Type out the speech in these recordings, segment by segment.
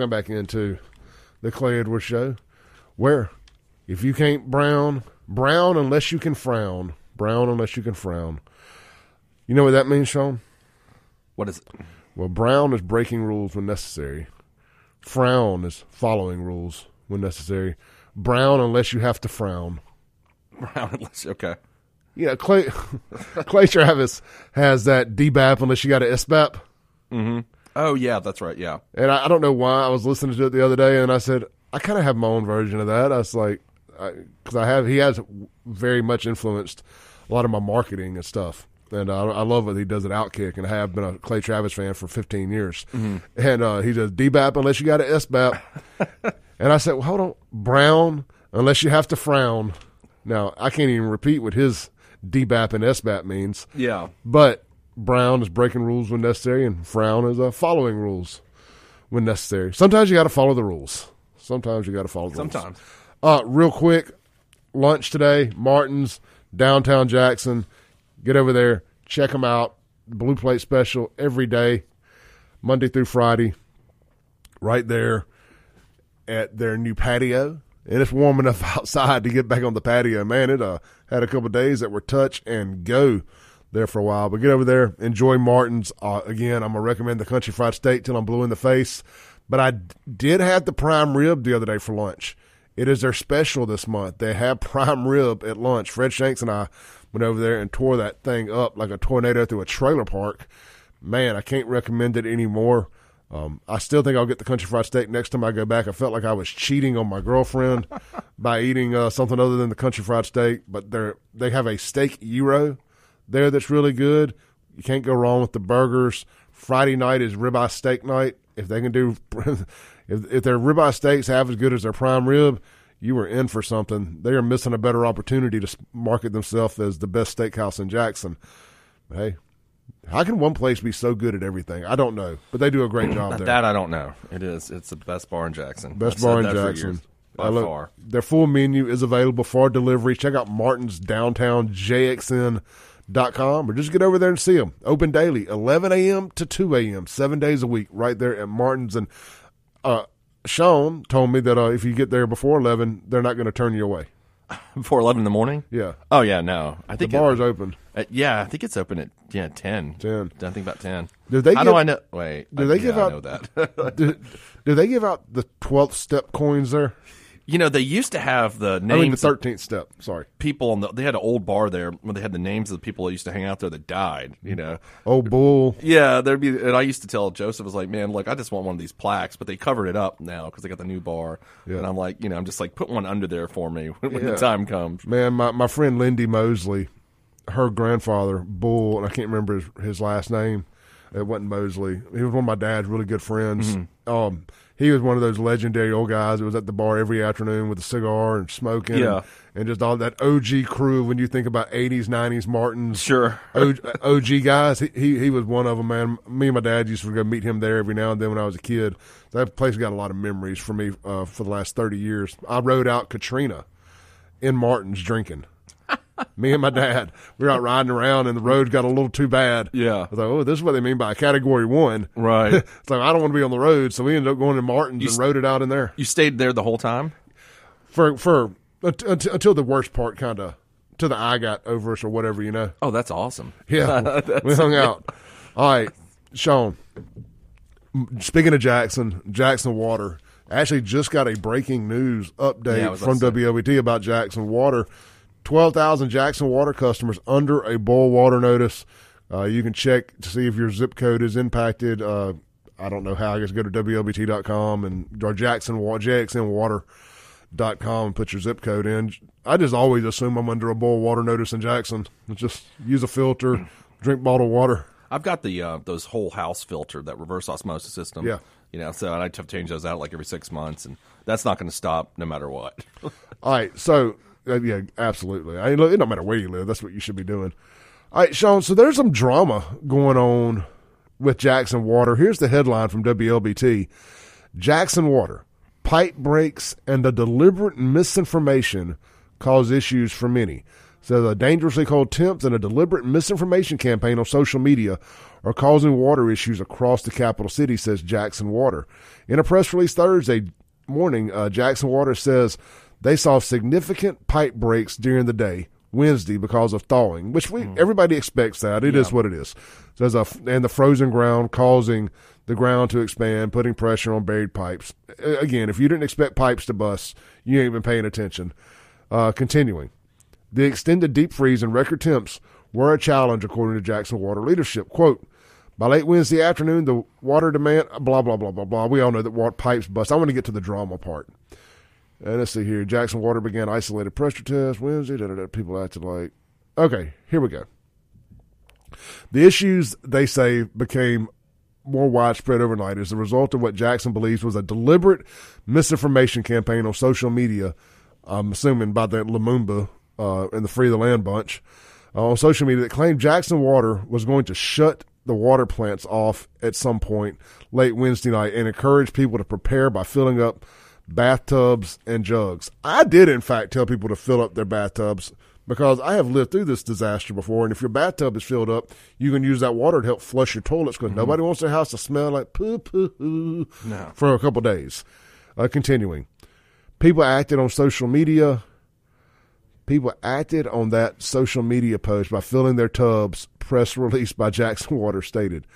Come back into the Clay Edwards show, where if you can't brown, brown unless you can frown, brown unless you can frown. You know what that means, Sean? What is it? Well, brown is breaking rules when necessary. Frown is following rules when necessary. Brown unless you have to frown. Brown unless okay. Yeah, Clay Clay Travis has that DBAP unless you got an SBAP. Mm-hmm. Oh yeah, that's right. Yeah. And I, I don't know why I was listening to it the other day, and I said I kind of have my own version of that. I was like, because I, have he has very much influenced a lot of my marketing and stuff, and I, I love what he does at Outkick, and I have been a Clay Travis fan for 15 years, and uh, he does DBAP unless you got an SBAP, and I said, well, hold on, Brown unless you have to frown. Now I can't even repeat what his DBAP and SBAP means. Yeah. But Brown is breaking rules when necessary, and Frown is uh, following rules when necessary. Sometimes you got to follow the rules. Sometimes you got to follow the rules. Sometimes. Uh, real quick, lunch today, Martin's, downtown Jackson. Get over there, check them out. Blue Plate special every day, Monday through Friday, right there at their new patio. And it's warm enough outside to get back on the patio. Man, it uh, had a couple of days that were touch and go there for a while. But get over there, enjoy Martin's. Uh, again, I'm going to recommend the Country Fried Steak till I'm blue in the face. But I d- did have the prime rib the other day for lunch. It is their special this month. They have prime rib at lunch. Fred Shanks and I went over there and tore that thing up like a tornado through a trailer park. Man, I can't recommend it anymore. Um, I still think I'll get the country fried steak next time I go back. I felt like I was cheating on my girlfriend by eating uh, something other than the country fried steak. But they they have a steak gyro there that's really good. You can't go wrong with the burgers. Friday night is ribeye steak night. If they can do, if if their ribeye steaks half as good as their prime rib, you are in for something. They are missing a better opportunity to market themselves as the best steakhouse in Jackson. Hey, how can one place be so good at everything? I don't know, but they do a great job there. That I don't know. It is. It's the best bar in Jackson. Best I've bar in Jackson. years, by look- far. Their full menu is available for delivery. Check out Martin's downtown JXN.com or just get over there and see them. Open daily, 11 a.m. to 2 a.m., seven days a week, right there at Martin's. And uh, Sean told me that uh, if you get there before 11, they're not going to turn you away. Before eleven in the morning. Yeah. Oh yeah, no. I think The bar it, is open. uh, yeah, I think it's open at yeah ten. 10. I think about ten. Do they How give- do I know? Wait. do I- they yeah, give I out- know that. do, do they give out the 12th step coins there? You know, they used to have the I mean, the names 13th step. Sorry. people on the. They had an old bar there where they had the names of the people that used to hang out there that died. You know. Oh, bull. Yeah, there'd be, and I used to tell Joseph, I was like, man, look, I just want one of these plaques, but they covered it up now because they got the new bar. Yeah. And I'm like, you know, I'm just like, put one under there for me when, when Yeah. the time comes. Man, my, my friend Lindy Mosley, her grandfather, Bull, and I can't remember his, his last name. It wasn't Mosley. He was one of my dad's really good friends. Mm-hmm. Um, he was one of those legendary old guys that was at the bar every afternoon with a cigar and smoking. Yeah. And, and just all that OG crew when you think about 80s, 90s Martins. Sure. OG, OG guys. He, he he was one of them, man. Me and my dad used to go meet him there every now and then when I was a kid. That place got a lot of memories for me uh, for the last 30 years. I rode out Katrina in Martin's drinking. Me and my dad, we were out riding around, and the road got a little too bad. Yeah. I was like, "Oh, this is what they mean by a category one." Right. it's like I don't want to be on the road, so we ended up going to Martin's and s- rode it out in there you stayed there the whole time? for for unt- until, until the worst part, kind of till the eye got over us or whatever, you know. Oh, that's awesome. Yeah, we hung out. All right, Sean. Speaking of Jackson, Jackson Water actually just got a breaking news update was from to. WLBT about Jackson Water. Twelve thousand Jackson Water customers under a boil water notice. Uh, you can check to see if your zip code is impacted. Uh, I don't know how. I guess go to WLBT.com and or Jackson Wa- JXNWater.com and put your zip code in. I just always assume I'm under a boil water notice in Jackson. Just use a filter, drink bottled water. I've got the uh, those whole house filter, that reverse osmosis system. Yeah. You know, so I have to change those out like every six months, and that's not going to stop no matter what. All right, so yeah, absolutely. I it don't matter where you live. That's what you should be doing. All right, Sean. So there's some drama going on with Jackson Water. Here's the headline from WLBT: Jackson Water pipe breaks and the deliberate misinformation cause issues for many. Says a dangerously cold temps and a deliberate misinformation campaign on social media are causing water issues across the capital city, says Jackson Water. In a press release Thursday morning, uh, Jackson Water says they saw significant pipe breaks during the day Wednesday because of thawing, which we everybody expects that. It is what it is. So there's a and the frozen ground causing the ground to expand, putting pressure on buried pipes. Again, if you didn't expect pipes to bust, you ain't been paying attention. Uh, continuing, the extended deep freeze and record temps were a challenge, according to Jackson Water leadership. Quote. By late Wednesday afternoon, the water demand, blah, blah, blah, blah, blah. We all know that water pipes bust. I want to get to the drama part. And let's see here. Jackson Water began isolated pressure tests Wednesday. Da, da, da. People acted like, okay, here we go. The issues, they say, became more widespread overnight as a result of what Jackson believes was a deliberate misinformation campaign on social media, I'm assuming by the Lumumba uh, and the Free the Land bunch, uh, on social media that claimed Jackson Water was going to shut the water plants off at some point late Wednesday night and encourage people to prepare by filling up bathtubs and jugs. I did, in fact, tell people to fill up their bathtubs because I have lived through this disaster before. And if your bathtub is filled up, you can use that water to help flush your toilets because nobody wants their house to smell like poo poo No. for a couple days. Uh, continuing, people acted on social media. People acted on that social media post by filling their tubs. Press release by Jackson Water stated.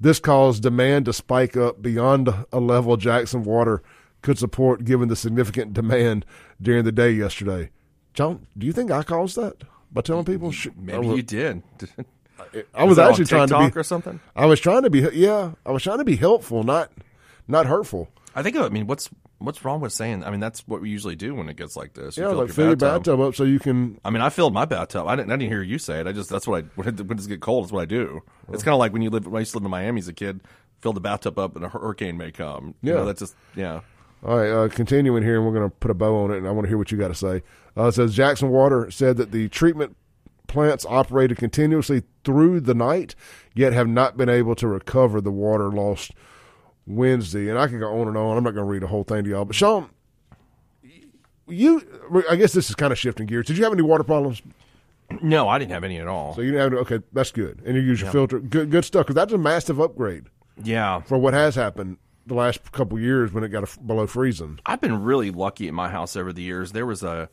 This caused demand to spike up beyond a level Jackson Water could support given the significant demand during the day yesterday. John, do you think I caused that by telling people? Maybe I, you did. I was on actually trying to be or something. I was trying to be yeah, I was trying to be helpful, not not hurtful. I think. I mean, what's what's wrong with saying? I mean, that's what we usually do when it gets like this. You Yeah, fill like fill your bathtub. up so you can I mean, I filled my bathtub. I didn't. I didn't hear you say it. I just that's what I when it, when it get cold. That's what I do. It's kind of like when you live. When I used to live in Miami as a kid, fill the bathtub up and a hurricane may come. Um, you Yeah. know, that's just yeah. All right, uh, continuing here, and we're going to put a bow on it, and I want to hear what you got to say. Uh, it says Jackson Water said that the treatment plants operated continuously through the night, yet have not been able to recover the water lost Wednesday. And I can go on and on. I'm not going to read the whole thing to y'all. But Sean, you, I guess this is kind of shifting gears. Did you have any water problems? No, I didn't have any at all. So you didn't have. Okay, that's good. And you use your filter. Good, good stuff. Because that's a massive upgrade yeah, for what has happened the last couple years when it got a, below freezing. I've been really lucky at my house over the years. There was a,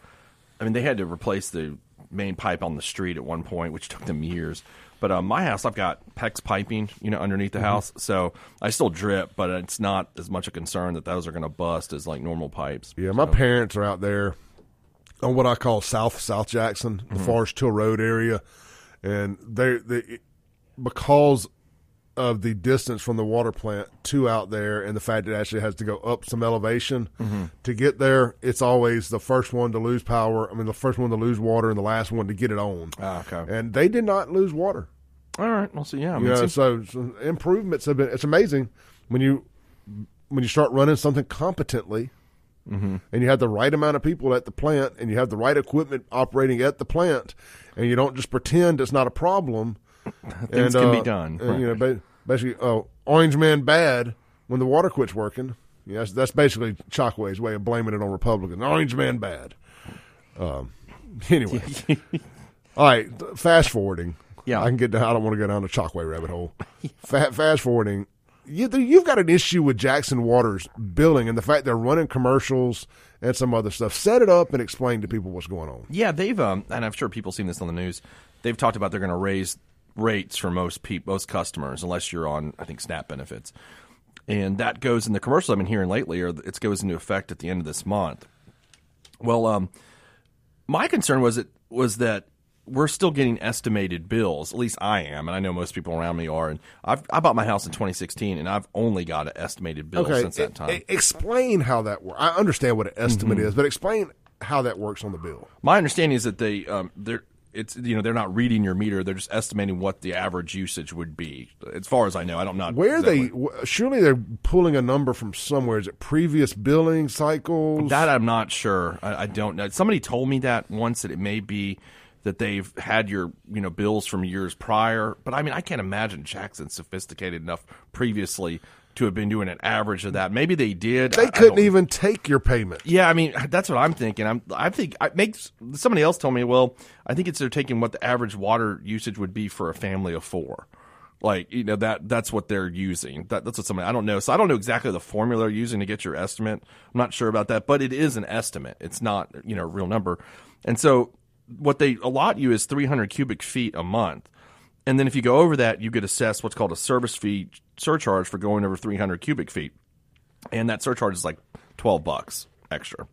I mean, they had to replace the main pipe on the street at one point, which took them years. But uh, my house, I've got PEX piping, you know, underneath the house, so I still drip, but it's not as much a concern that those are going to bust as like normal pipes. Yeah, my parents are out there on what I call South South Jackson, the Forest Hill Road area, and they they because of the distance from the water plant to out there, and the fact it actually has to go up some elevation to get there. It's always the first one to lose power. I mean, the first one to lose water, and the last one to get it on. Ah, okay. And they did not lose water. All right, well, so yeah, I mean, know, so, so improvements have been. It's amazing when you when you start running something competently, Mm-hmm. and you have the right amount of people at the plant, and you have the right equipment operating at the plant, and you don't just pretend it's not a problem. Things and, can be uh, done. and, you know, ba- basically, uh, orange man bad when the water quits working. Yeah, that's, that's basically Chokwe's way of blaming it on Republicans. Orange man bad. Um, anyway, all right. Fast forwarding. Yeah. I can get down. I don't want to go down the Chokwe rabbit hole. Fa- fast forwarding. You, you've got an issue with Jackson Waters billing and the fact they're running commercials and some other stuff. Set it up and explain to people what's going on. Yeah, they've um, and I'm sure people seen this on the news. They've talked about they're going to raise rates for most people, most customers, unless you're on, I think, SNAP benefits, and that goes in the commercials I've been hearing lately, or it goes into effect at the end of this month. Well, um, my concern was it was that we're still getting estimated bills. At least I am, and I know most people around me are. And I've I bought my house in 2016, and I've only got an estimated bill since that time. e- explain how that works. I understand what an estimate Mm-hmm. is, but explain how that works on the bill. My understanding is that they um, they're it's you know they're not reading your meter; they're just estimating what the average usage would be. As far as I know, I don't know Where they exactly. w- surely they're pulling a number from somewhere. Is it previous billing cycles? that I'm not sure. I, I don't know. Somebody told me that once that it may be that they've had your you know bills from years prior, but I mean I can't imagine Jackson sophisticated enough previously to have been doing an average of that. Maybe they did. They I- I couldn't don't- even take your payment. Yeah, I mean that's what I'm thinking. I'm I think I makes somebody else told me. Well, I think it's they're taking what the average water usage would be for a family of four. Like you know that that's what they're using. That, that's what somebody I don't know. So I don't know exactly the formula they're using to get your estimate. I'm not sure about that, but it is an estimate. It's not you know a real number. And so what they allot you is 300 cubic feet a month. And then if you go over that, you get assessed what's called a service fee surcharge for going over 300 cubic feet and that surcharge is like 12 bucks extra.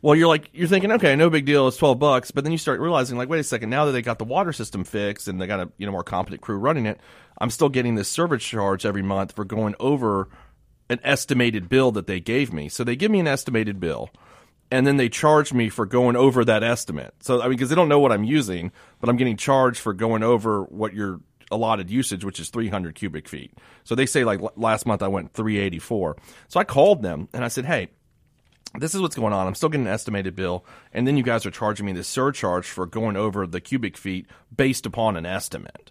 Well, you're like you're thinking, okay, no big deal, it's 12 bucks, but then you start realizing like wait a second, now that they got the water system fixed and they got a, you know, more competent crew running it, I'm still getting this service charge every month for going over an estimated bill that they gave me. So they give me an estimated bill and then they charge me for going over that estimate. So I mean, because they don't know what I'm using, but I'm getting charged for going over what your allotted usage, which is 300 cubic feet. So they say like last month I went 384. So I called them and I said, hey. This is what's going on. I'm still getting an estimated bill, and then you guys are charging me this surcharge for going over the cubic feet based upon an estimate.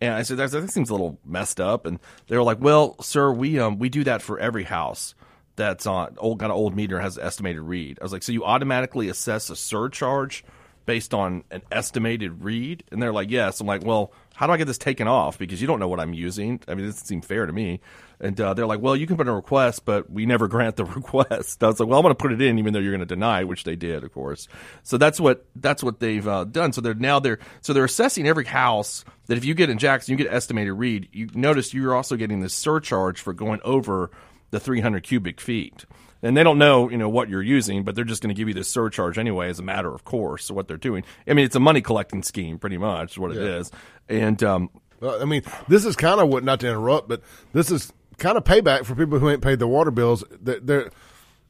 And I said, "That that seems a little messed up." And they were like, "Well, sir, we um we do that for every house that's on old got an old meter has an estimated read." I was like, "So you automatically assess a surcharge based on an estimated read?" And they're like, "Yes." I'm like, "Well, how do I get this taken off? Because you don't know what I'm using. I mean, this doesn't seem fair to me." And uh, they're like, "Well, you can put in a request, but we never grant the request." I was like, "Well, I'm going to put it in, even though you're going to deny," which they did, of course. So that's what that's what they've uh, done. So they're now they're so they're assessing every house that if you get in Jackson, you get estimated read. You notice you're also getting this surcharge for going over the 300 cubic feet. And they don't know, you know, what you're using, but they're just going to give you this surcharge anyway, as a matter of course. What they're doing, I mean, it's a money collecting scheme, pretty much, what it is. And um, Well, I mean, this is kind of what not to interrupt, but this is kind of payback for people who ain't paid their water bills. They're they're,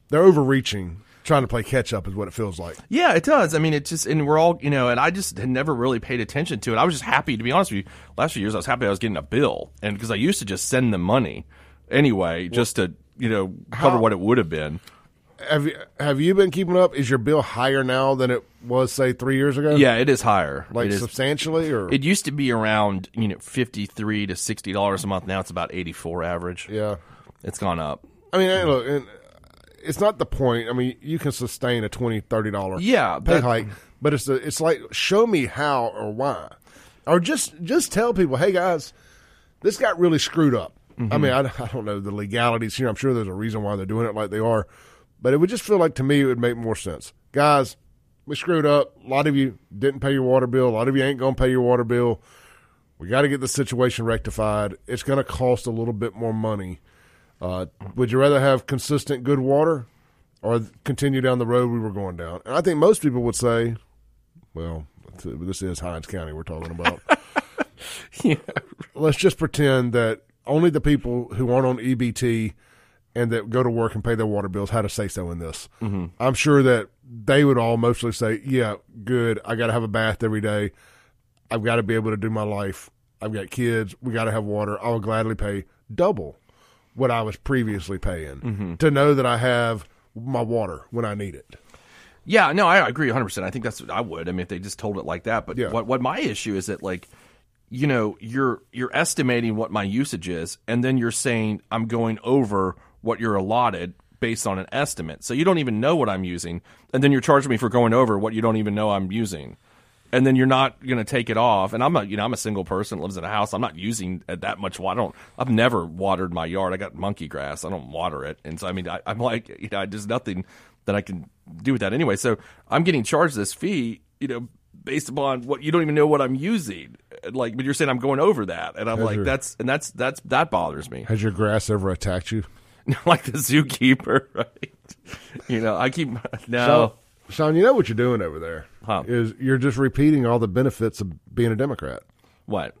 they're overreaching, trying to play catch up, is what it feels like. Yeah, it does. I mean, it just, and we're all, you know, and I just had never really paid attention to it. I was just happy, to be honest with you. Last few years, I was happy I was getting a bill, and because I used to just send them money anyway, just to, you know, cover How- what it would have been. Have you have you been keeping up? Is your bill higher now than it was, say, three years ago? Yeah, it is higher. like it is. substantially, or It used to be around, you know, fifty three to sixty dollars a month. Now it's about eighty four average. yeah. It's gone up. I mean, hey, look, and it's not the point. I mean, you can sustain a twenty, thirty dollar Yeah, pay that- hike, but it's a, it's like show me how or why, or just just tell people, hey guys, this got really screwed up. Mm-hmm. I mean, I, I don't know the legalities here. I'm sure there's a reason why they're doing it like they are, but it would just feel like to me it would make more sense, guys. We screwed up. A lot of you didn't pay your water bill. A lot of you ain't gonna pay your water bill. We got to get the situation rectified. It's going to cost a little bit more money. Uh, would you rather have consistent good water or continue down the road we were going down? And I think most people would say, well, this is Hinds County we're talking about. yeah. Let's just pretend that only the people who aren't on EBT and that go to work and pay their water bills had a say so in this. Mm-hmm. I'm sure that they would all mostly say, yeah, good. I got to have a bath every day. I've got to be able to do my life. I've got kids. We got to have water. I will gladly pay double what I was previously paying to know that I have my water when I need it. Yeah, no, I agree 100%. I think that's what I would. I mean, if they just told it like that. But Yeah. what what my issue is that like you know, you're you're estimating what my usage is and then you're saying I'm going over what you're allotted based on an estimate. So you don't even know what I'm using and then you're charging me for going over what you don't even know I'm using. And then you're not going to take it off. And I'm a, you know, I'm a single person, lives in a house. I'm not using that much water. I don't, I've never watered my yard. I got monkey grass. I don't water it. And so, I mean, I, I'm like, you know, there's nothing that I can do with that anyway. So I'm getting charged this fee, you know, based upon what you don't even know what I'm using. Like, but you're saying I'm going over that, and I'm like, your- that's and that's that's that bothers me. Has your grass ever attacked you? like the zookeeper, right? You know, I keep no. So, Sean, you know what you're doing over there Huh. is you're just repeating all the benefits of being a Democrat. what?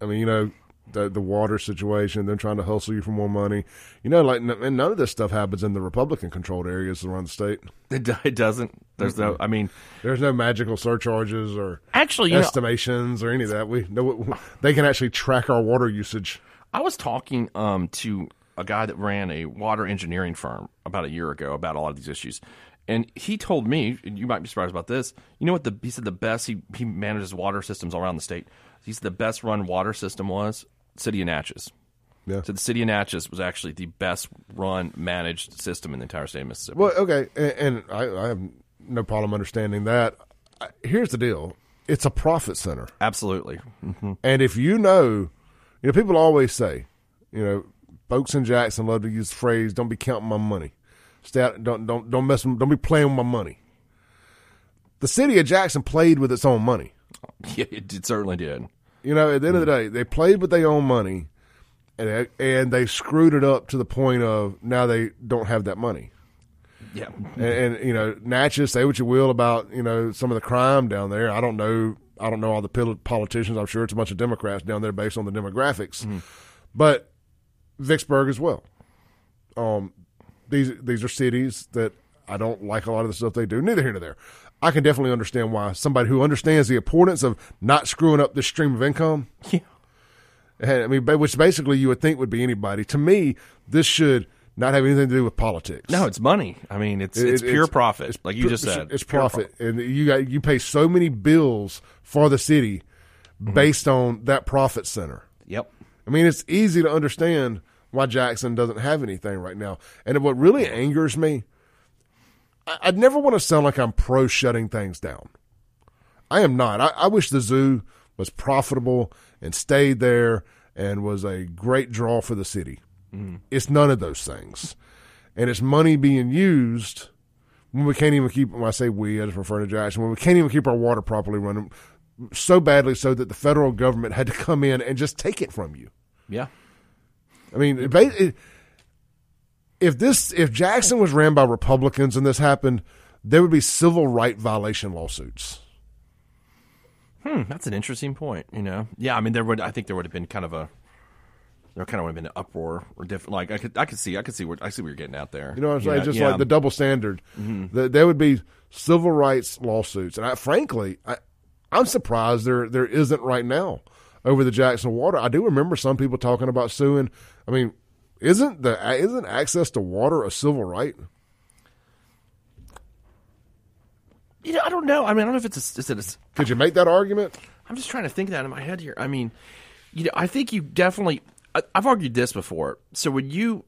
I mean, you know, the the water situation, them trying to hustle you for more money. You know, like, n- and none of this stuff happens in the Republican controlled areas around the state. It, it doesn't. There's no. I mean, There's no magical surcharges or actually, you know, estimations or any of that. We know they can actually track our water usage. I was talking um, to a guy that ran a water engineering firm about a year ago about a lot of these issues, and he told me, and you might be surprised about this. You know what? The he said the best he he manages water systems all around the state. He said the best run water system was City of Natchez. Yeah. So the city of Natchez was actually the best run managed system in the entire state of Mississippi. Well, okay, and, and I, I have no problem understanding that. Here's the deal: it's a profit center, Absolutely. Mm-hmm. and if you know, you know, people always say, you know, folks in Jackson love to use the phrase, "Don't be counting my money." Stay out, don't don't don't mess. With, don't be playing with my money. The city of Jackson played with its own money. Yeah, it, it certainly did. You know, at the end of the day, they played with their own money, and and they screwed it up to the point of now they don't have that money. Yeah. and, and you know, Natchez, say what you will about you know some of the crime down there. I don't know. I don't know all the pol- politicians. I'm sure it's a bunch of Democrats down there based on the demographics, but Vicksburg as well. Um, these these are cities that I don't like a lot of the stuff they do. Neither here nor there. I can definitely understand why somebody who understands the importance of not screwing up this stream of income. Yeah. I mean, which basically you would think would be anybody. To me, this should not have anything to do with politics. No, it's money. I mean, it's It- it's it- pure it's- profit, it's like you just said. It's Pure profit, and you got you pay so many bills for the city Mm-hmm. based on that profit center. Yep. I mean, it's easy to understand why Jackson doesn't have anything right now. And what really angers me, I, I'd never want to sound like I'm pro shutting things down. I am not. I, I wish the zoo was profitable and stayed there and was a great draw for the city. Mm-hmm. It's none of those things. And it's money being used when we can't even keep, when I say we, I just refer to Jackson, when we can't even keep our water properly running so badly so that the federal government had to come in and just take it from you. Yeah. I mean, it, it, if this if Jackson was ran by Republicans and this happened, there would be civil right violation lawsuits. Hmm, that's an interesting point. You know, yeah. I mean, there would. I think there would have been kind of a. There kind of would have been an uproar or different. Like I could, I could see, I could see where I see what you're getting out there. You know what I'm saying? Yeah, Just yeah. like the double standard. Th- there would be civil rights lawsuits, and I, frankly, I, I'm surprised there there isn't right now over the Jackson water. I do remember some people talking about suing. I mean, isn't the isn't access to water a civil right? You know, I don't know. I mean, I don't know if it's a, is it a, Could you make that argument? I'm just trying to think that in my head here. I mean, you know, I think you definitely. I, I've argued this before. So when you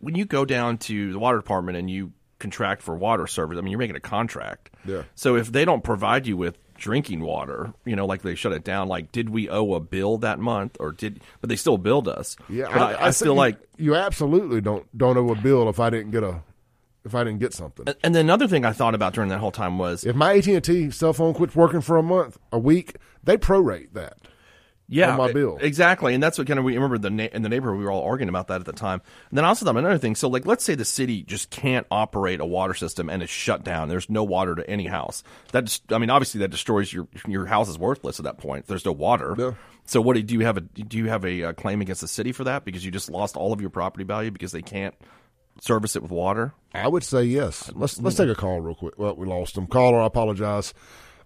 when you go down to the water department and you contract for water service, I mean, you're making a contract. Yeah. So if they don't provide you with drinking water, you know, like they shut it down. Like, did we owe a bill that month, or did? But they still billed us. Yeah, But I, I, think feel you- like you absolutely don't don't owe a bill if I didn't get a if I didn't get something. And then another thing I thought about during that whole time was, If my AT and T cell phone quits working for a month, a week, they prorate that. Yeah, on my bill. exactly, and that's what kind of we remember the na- in the neighborhood we were all arguing about that at the time. And then I also thought another thing. So like, let's say the city just can't operate a water system and it's shut down. There's no water to any house. That just, I mean, obviously that destroys your your house is worthless at that point. There's no water. Yeah. So what do you have a do you have a, uh claim against the city for that because you just lost all of your property value because they can't service it with water? I would say yes. Let's let's take a call real quick. Well, we lost him. Caller, I apologize.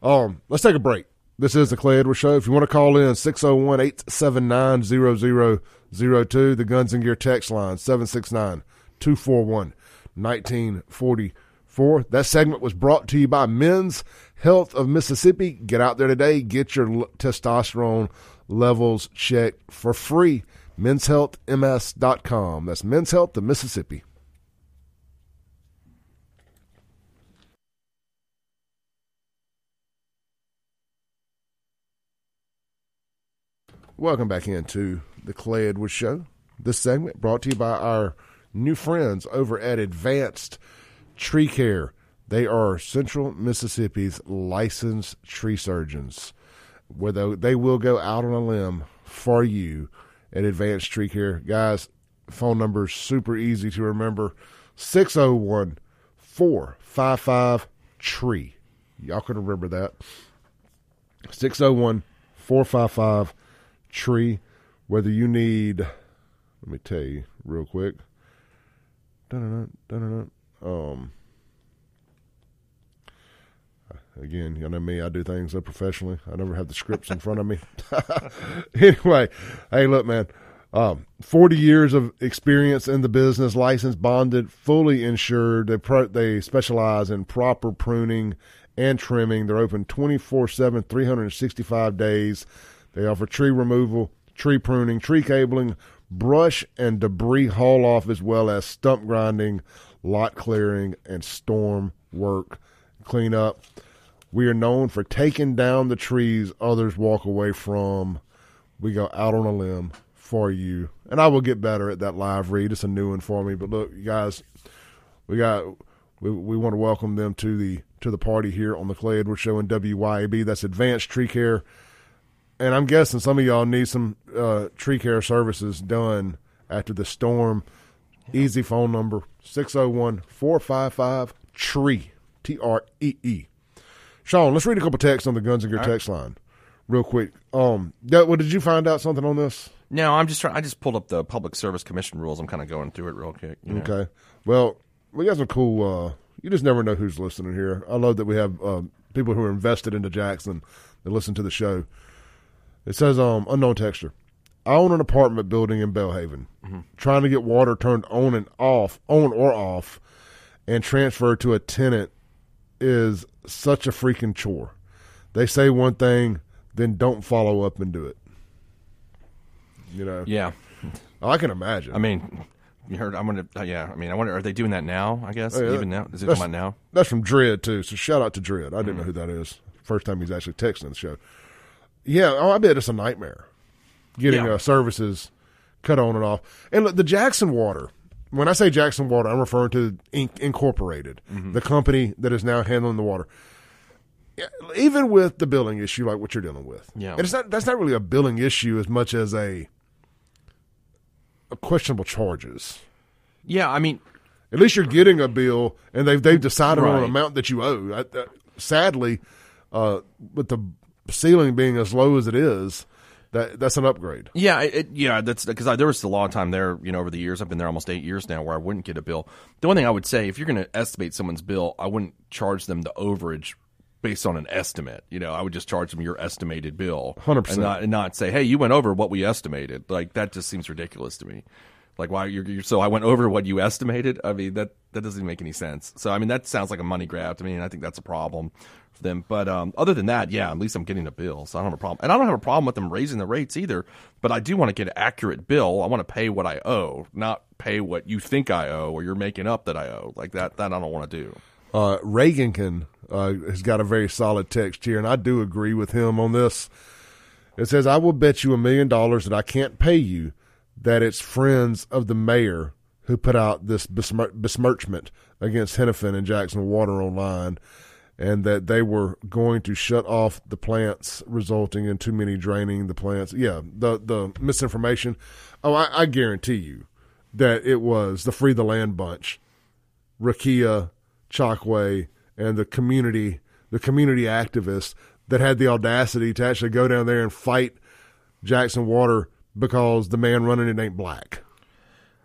Um, let's take a break. This is the Clay Edwards Show. If you want to call in, 601-879-0002. The Guns and Gear text line, 769-241-1944. That segment was brought to you by Men's Health of Mississippi. Get out there today. Get your testosterone levels checked for free. Men's Health Men'sHealthMS.com. That's Men's Health of Mississippi. Welcome back into the Clay Edwards Show. This segment brought to you by our new friends over at Advanced Tree Care. They are Central Mississippi's licensed tree surgeons, where they, will go out on a limb for you at Advanced Tree Care. Guys, phone number super easy to remember 601 455 TREE. Y'all can remember that. 601 455 tree. Whether you need, let me tell you real quick. Um, again, you know me, I do things professionally. I never have the scripts in front of me. anyway, hey, look, man. Um, 40 years of experience in the business, licensed, bonded, fully insured. They pro- they specialize in proper pruning and trimming. They're open 24 7, 365 days. They offer tree removal, tree pruning, tree cabling, brush and debris haul off, as well as stump grinding, lot clearing, and storm work cleanup. We are known for taking down the trees others walk away from. We go out on a limb for you, and I will get better at that live read. It's a new one for me, but look, you guys, we got we, we want to welcome them to the to the party here on the Clay Edwards Show in WYAB. That's Advanced Tree Care, and I'm guessing some of y'all need some uh, tree care services done after the storm. Easy phone number 601 455 TREE, T R E E. Sean, let's read a couple texts on the Guns and Gear text line real quick. Um, that, well, did you find out something on this? No, I'm just trying. I just pulled up the Public Service Commission rules. I'm kind of going through it real quick. you know. Okay. Well, we got some cool. Uh, you just never know who's listening here. I love that we have uh, people who are invested into Jackson that listen to the show. It says, um, unknown texture. I own an apartment building in Belhaven. Trying to get water turned on and off, on or off, and transferred to a tenant is such a freaking chore. They say one thing, then don't follow up and do it. You know, Yeah. I can imagine. I mean, you heard. I wonder. Uh, yeah. I mean, I wonder. Are they doing that now? I guess Oh, yeah, even now. Is it coming out now? That's from Dread too. So shout out to Dread. I didn't know who that is. First time he's actually texting the show. Yeah, oh, I bet it's a nightmare getting Yeah. uh, services cut on and off. And look, the Jackson Water. When I say Jackson Water, I'm referring to Inc. Incorporated, the company that is now handling the water. Even with the billing issue, like what you're dealing with, Yeah. and it's not that's not really a billing issue as much as a, a questionable charges. Yeah. I mean, At least you're getting a bill, and they've they've decided on an amount that you owe. I, uh, sadly, uh, with the ceiling being as low as it is, that that's an upgrade. Yeah, it, yeah, that's because there was a long time there. You know, over the years, I've been there almost eight years now, where I wouldn't get a bill. The one thing I would say, if you're going to estimate someone's bill, I wouldn't charge them the overage based on an estimate. You know, I would just charge them your estimated bill, 100%. and not and not say, hey, you went over what we estimated. Like that just seems ridiculous to me. Like why you're, you're so I went over what you estimated. I mean that that doesn't make any sense. So I mean that sounds like a money grab to me, and I think that's a problem them. But um, other than that, yeah, at least I'm getting a bill, so I don't have a problem. And I don't have a problem with them raising the rates either. But I do want to get an accurate bill. I want to pay what I owe, not pay what you think I owe or you're making up that I owe. Like that, that I don't want to do. Uh, Reagankin uh, has got a very solid text here, and I do agree with him on this. It says, "I will bet you a million dollars that I can't pay you that it's friends of the mayor who put out this besmir- besmirchment against Henifin and Jackson Water online, and that they were going to shut off the plants, resulting in too many draining the plants. Yeah, the the misinformation. Oh, I, I guarantee you that it was the Free the Land bunch Rukia, Chokwe, and the community, the community activists that had the audacity to actually go down there and fight Jackson Water because the man running it ain't black.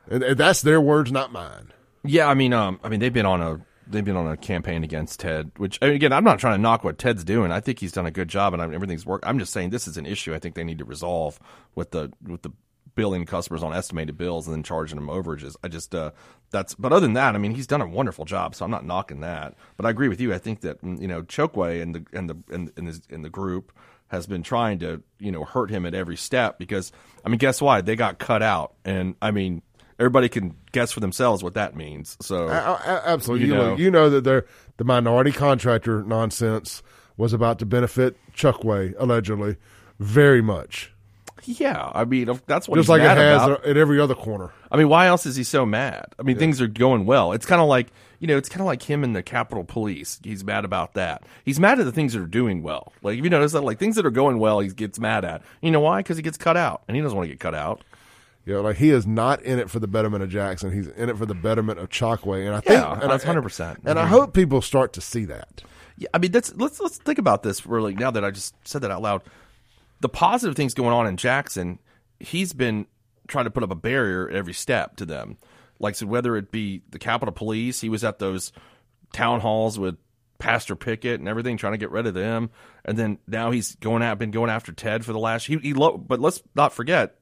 And, and that's their words, not mine. Yeah, I mean, um, I mean, they've been on a they've been on a campaign against Ted. Which again, I'm not trying to knock what Ted's doing. I think he's done a good job, and everything's worked. I'm just saying this is an issue. I think they need to resolve with the with the billing customers on estimated bills and then charging them overages. I just uh, that's. But other than that, I mean, he's done a wonderful job. So I'm not knocking that. But I agree with you. I think that you know Chokwe and the and the and, and the group has been trying to you know hurt him at every step because I mean, guess what? They got cut out, and I mean. Everybody can guess for themselves what that means. So absolutely. You know, you know that they're, the minority contractor nonsense was about to benefit Chokwe, allegedly, very much. Yeah, I mean that's what he's mad about. Just like it has about. at every other corner. I mean, why else is he so mad? I mean, things are going well. It's kind of like you know, it's kind of like him and the Capitol Police. He's mad about that. He's mad at the things that are doing well. Like if you notice that, like things that are going well, he gets mad at. You know why? Because he gets cut out, and he doesn't want to get cut out. You know, like he is not in it for the betterment of Jackson. He's in it for the betterment of Chokwe. And I think, Yeah, and that's 100%. And I mm-hmm. hope people start to see that. Yeah, I mean, that's let's let's think about this really now that I just said that out loud. The positive things going on in Jackson, he's been trying to put up a barrier at every step to them. Like so whether it be the Capitol Police, he was at those town halls with Pastor Pickett and everything, trying to get rid of them, and then now he's going out, been going after Ted for the last. He, he lo- but let's not forget,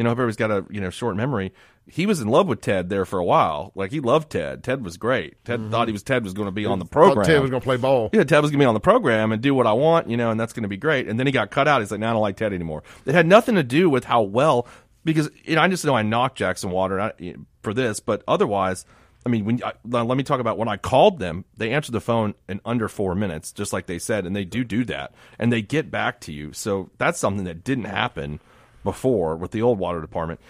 you know, if everybody's got a you know short memory, he was in love with Ted there for a while. Like he loved Ted. Ted was great. Ted mm-hmm. thought he was Ted was going to be on the program. Ted was going to play ball. Yeah, Ted was gonna be on the program and do what I want, you know, and that's gonna be great. And then he got cut out. He's like, now I don't like Ted anymore. It had nothing to do with how well because you know, I just know I knocked Jackson Water I- for this, but otherwise, I mean, when I, let me talk about when I called them, they answered the phone in under four minutes, just like they said, and they do do that, and they get back to you. So that's something that didn't happen before with the old water department.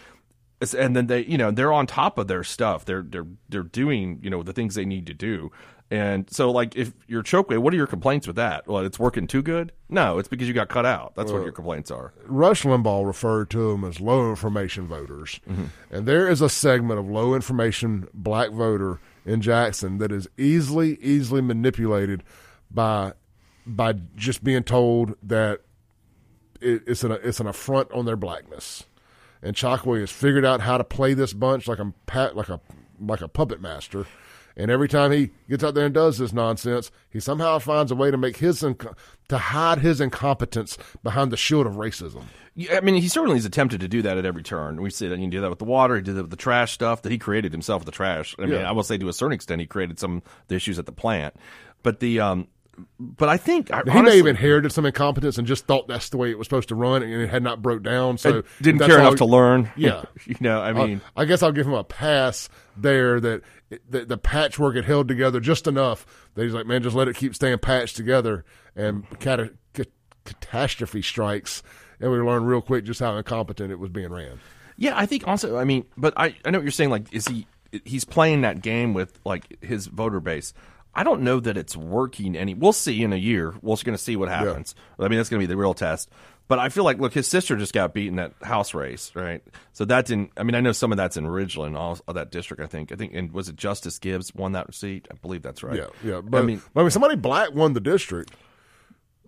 It's- and then they, you know, they're on top of their stuff. They're they're they're doing, you know, the things they need to do. And so, like, if you're Chokwe, what are your complaints with that? Well, it's working too good. No, it's because you got cut out. That's what your complaints are. Rush Limbaugh referred to them as low information voters. Mm-hmm. And there is a segment of low information black voter in Jackson that is easily, easily manipulated by by just being told that it, it's an it's an affront on their blackness. And Chokwe has figured out how to play this bunch like a pat like a like a puppet master. And every time he gets out there and does this nonsense, he somehow finds a way to make his inc- to hide his incompetence behind the shield of racism. Yeah, I mean, he certainly has attempted to do that at every turn. We see that you do that with the water. He did that with the trash stuff that he created himself with the trash. I mean, Yeah. I will say to a certain extent, he created some of the issues at the plant. But the, um, but I think I, He honestly, may have inherited some incompetence and just thought that's the way it was supposed to run, and it had not broke down. So didn't care all- enough to learn. Yeah. you know, I Uh, mean, I guess I'll give him a pass there that the, the patchwork had held together just enough that he's like, man, just let it keep staying patched together, and cata- ca- catastrophe strikes, and we learn real quick just how incompetent it was being ran. Yeah, I think also. I mean, but I I know what you're saying. Like, is he he's playing that game with like his voter base? I don't know that it's working any. We'll see in a year. We're going to see what happens. I mean, that's going to be the real test. But I feel like, look, his sister just got beat in that house race, right? So that didn't. I mean, I know some of that's in Ridgeland, all of that district. I think. I think, and was it Justis Gibbs won that seat? I believe that's right. Yeah, yeah. But I mean, but I mean, somebody black won the district,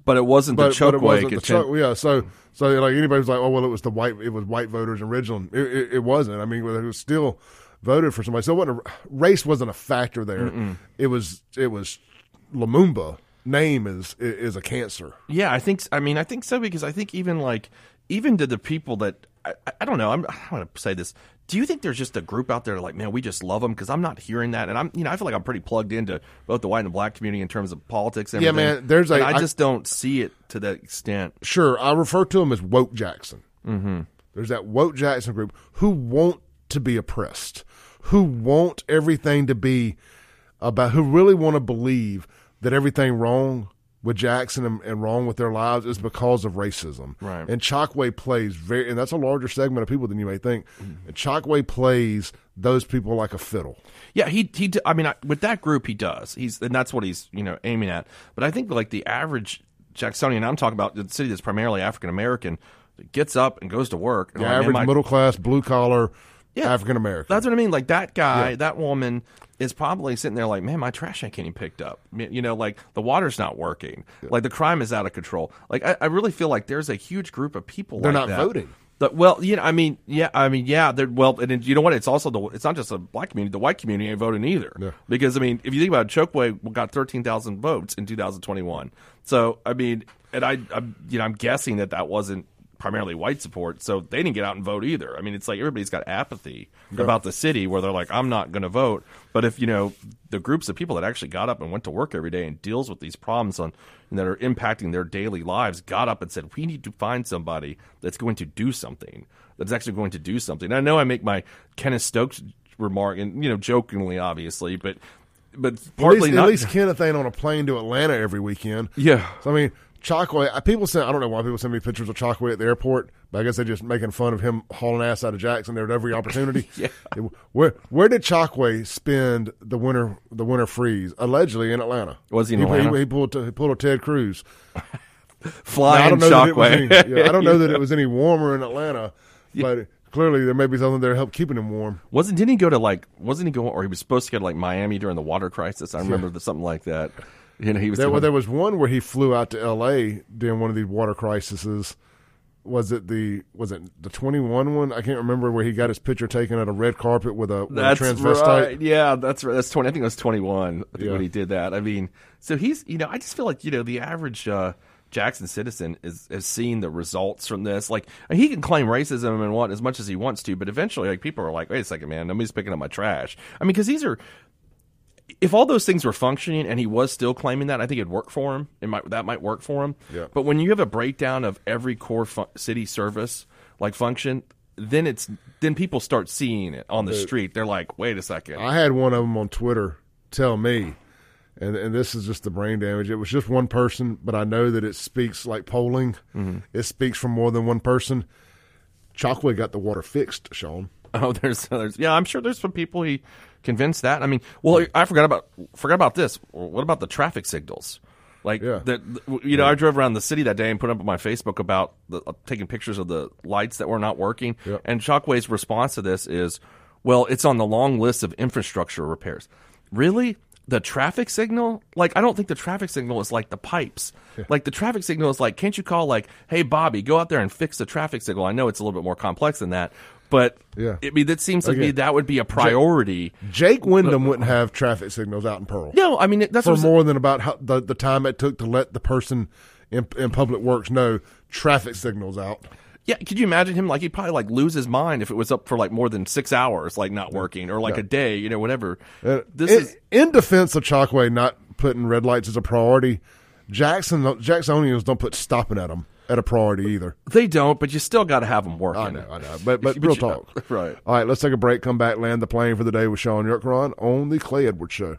but it wasn't but, the it wasn't the yeah. So so like anybody was like, oh well, it was the white, it was white voters in Ridgeland. It, it, it wasn't. I mean, it was still voted for somebody. So it race wasn't a factor there. It was it was Lumumba name is is a cancer. Yeah, I think. I mean, I think so because I think even like even to the people that I, I- don't know. I'm, I don't want to say this. Do you think there's just a group out there like, man, we just love them? Because I'm not hearing that, and I'm you know I feel like I'm pretty plugged into both the white and the black community in terms of politics. And Yeah, everything. man, there's a- I I- just don't see it to that extent. Sure, I refer to them as woke Jackson. Mm-hmm. There's that woke Jackson group who want to be oppressed, who want everything to be about, who really want to believe that everything wrong with Jackson and, and wrong with their lives is because of racism. Right. And Chokwe plays very, and that's a larger segment of people than you may think. Mm-hmm. And Chokwe plays those people like a fiddle. Yeah, he he. I mean, I, with that group, he does. He's and that's what he's you know aiming at. But I think like the average Jacksonian, I'm talking about the city that's primarily African American, gets up and goes to work. The like, average middle class, blue collar, Yeah. African American. That's what I mean. Like that guy, that woman is probably sitting there like, man, my trash ain't getting picked up. You know, like the water's not working. Like the crime is out of control. Like I, I really feel like there's a huge group of people. They're like not that. voting. That- well, you know, I mean, yeah, I mean, yeah. They're well, and you know what? It's also the. It's not just the black community. The white community ain't voting either. Yeah. Because I mean, if you think about it, Chokwe got thirteen thousand votes in 2021. So I mean, and I, I'm, you know, I'm guessing that that wasn't primarily white support, so they didn't get out and vote either. I mean, it's like everybody's got apathy about the city where they're like, I'm not going to vote. But if you know the groups of people that actually got up and went to work every day and deals with these problems on and that are impacting their daily lives, got up and said, we need to find somebody that's going to do something. That's actually going to do something. And I know I make my Kenneth Stokes remark, and you know, jokingly, obviously, but but At partly least, not. at least Kenneth ain't on a plane to Atlanta every weekend. yeah, So I mean, Chokwe. I- uh, People send. I don't know why people send me pictures of Chokwe at the airport, but I guess they're just making fun of him hauling ass out of Jackson there at every opportunity. Yeah. Where Where did Chokwe spend the winter the winter freeze? Allegedly in Atlanta. Was he in he, Atlanta? He, pulled he pulled a Ted Cruz. Now, flying I don't know that it was any, yeah, I don't know that it was any warmer in Atlanta, but clearly there may be something there to help keeping him warm. Wasn't didn't he go to like wasn't he going or he was supposed to go to like Miami during the water crisis? I remember that something like that. You know, he was There, well, there was one where he flew out to L.A. during one of these water crises. Was it the was it the twenty one one? I can't remember where he got his picture taken at a red carpet with a, with a transvestite. right. Yeah, that's right. That's twenty. I think it was twenty one. I think Yeah. when he did that. I mean, so he's you know I just feel like you know the average uh, Jackson citizen is has seen the results from this. Like he can claim racism and what as much as he wants to, but eventually like people are like, wait a second, man, nobody's picking up my trash. I mean, because these are if all those things were functioning and he was still claiming that, I think it'd work for him. It might that might work for him. Yeah. But when you have a breakdown of every core fu- city service like function, then it's then people start seeing it on the street. They're like, wait a second. I had one of them on Twitter tell me, and and this is just the brain damage. It was just one person, but I know that it speaks like polling. Mm-hmm. It speaks from more than one person. Chokwe got the water fixed, Sean. Oh, there's, there's, yeah, I'm sure there's some people he convinced that. I mean, well, I forgot about, forgot about this. What about the traffic signals? Like, Yeah. the, the- you know, I drove around the city that day and put up on my Facebook about the, uh, taking pictures of the lights that were not working. Yep. And Shockwave's response to this is, well, it's on the long list of infrastructure repairs. Really? The traffic signal? Like, I don't think the traffic signal is like the pipes. Like, the traffic signal is like, can't you call, like, hey, Bobby, go out there and fix the traffic signal? I know it's a little bit more complex than that, but Yeah. I mean, that seems to me that would be a priority. Jake Windham wouldn't have traffic signals out in Pearl No, I mean, that's for more than about how, the the time it took to let the person in, in public works know traffic signals out. Yeah, could you imagine him like he'd probably like lose his mind if it was up for like more than six hours, like not working, or like a day, you know, whatever. Uh, this in, is in defense of Chokwe not putting red lights as a priority. Jackson Jacksonians don't put stopping at them at a priority either. they don't, but you still got to have them working. I know, I know, but but But real talk. right? All right, let's take a break. Come back, land the plane for the day with Sean Yurkron on the Clay Edwards Show.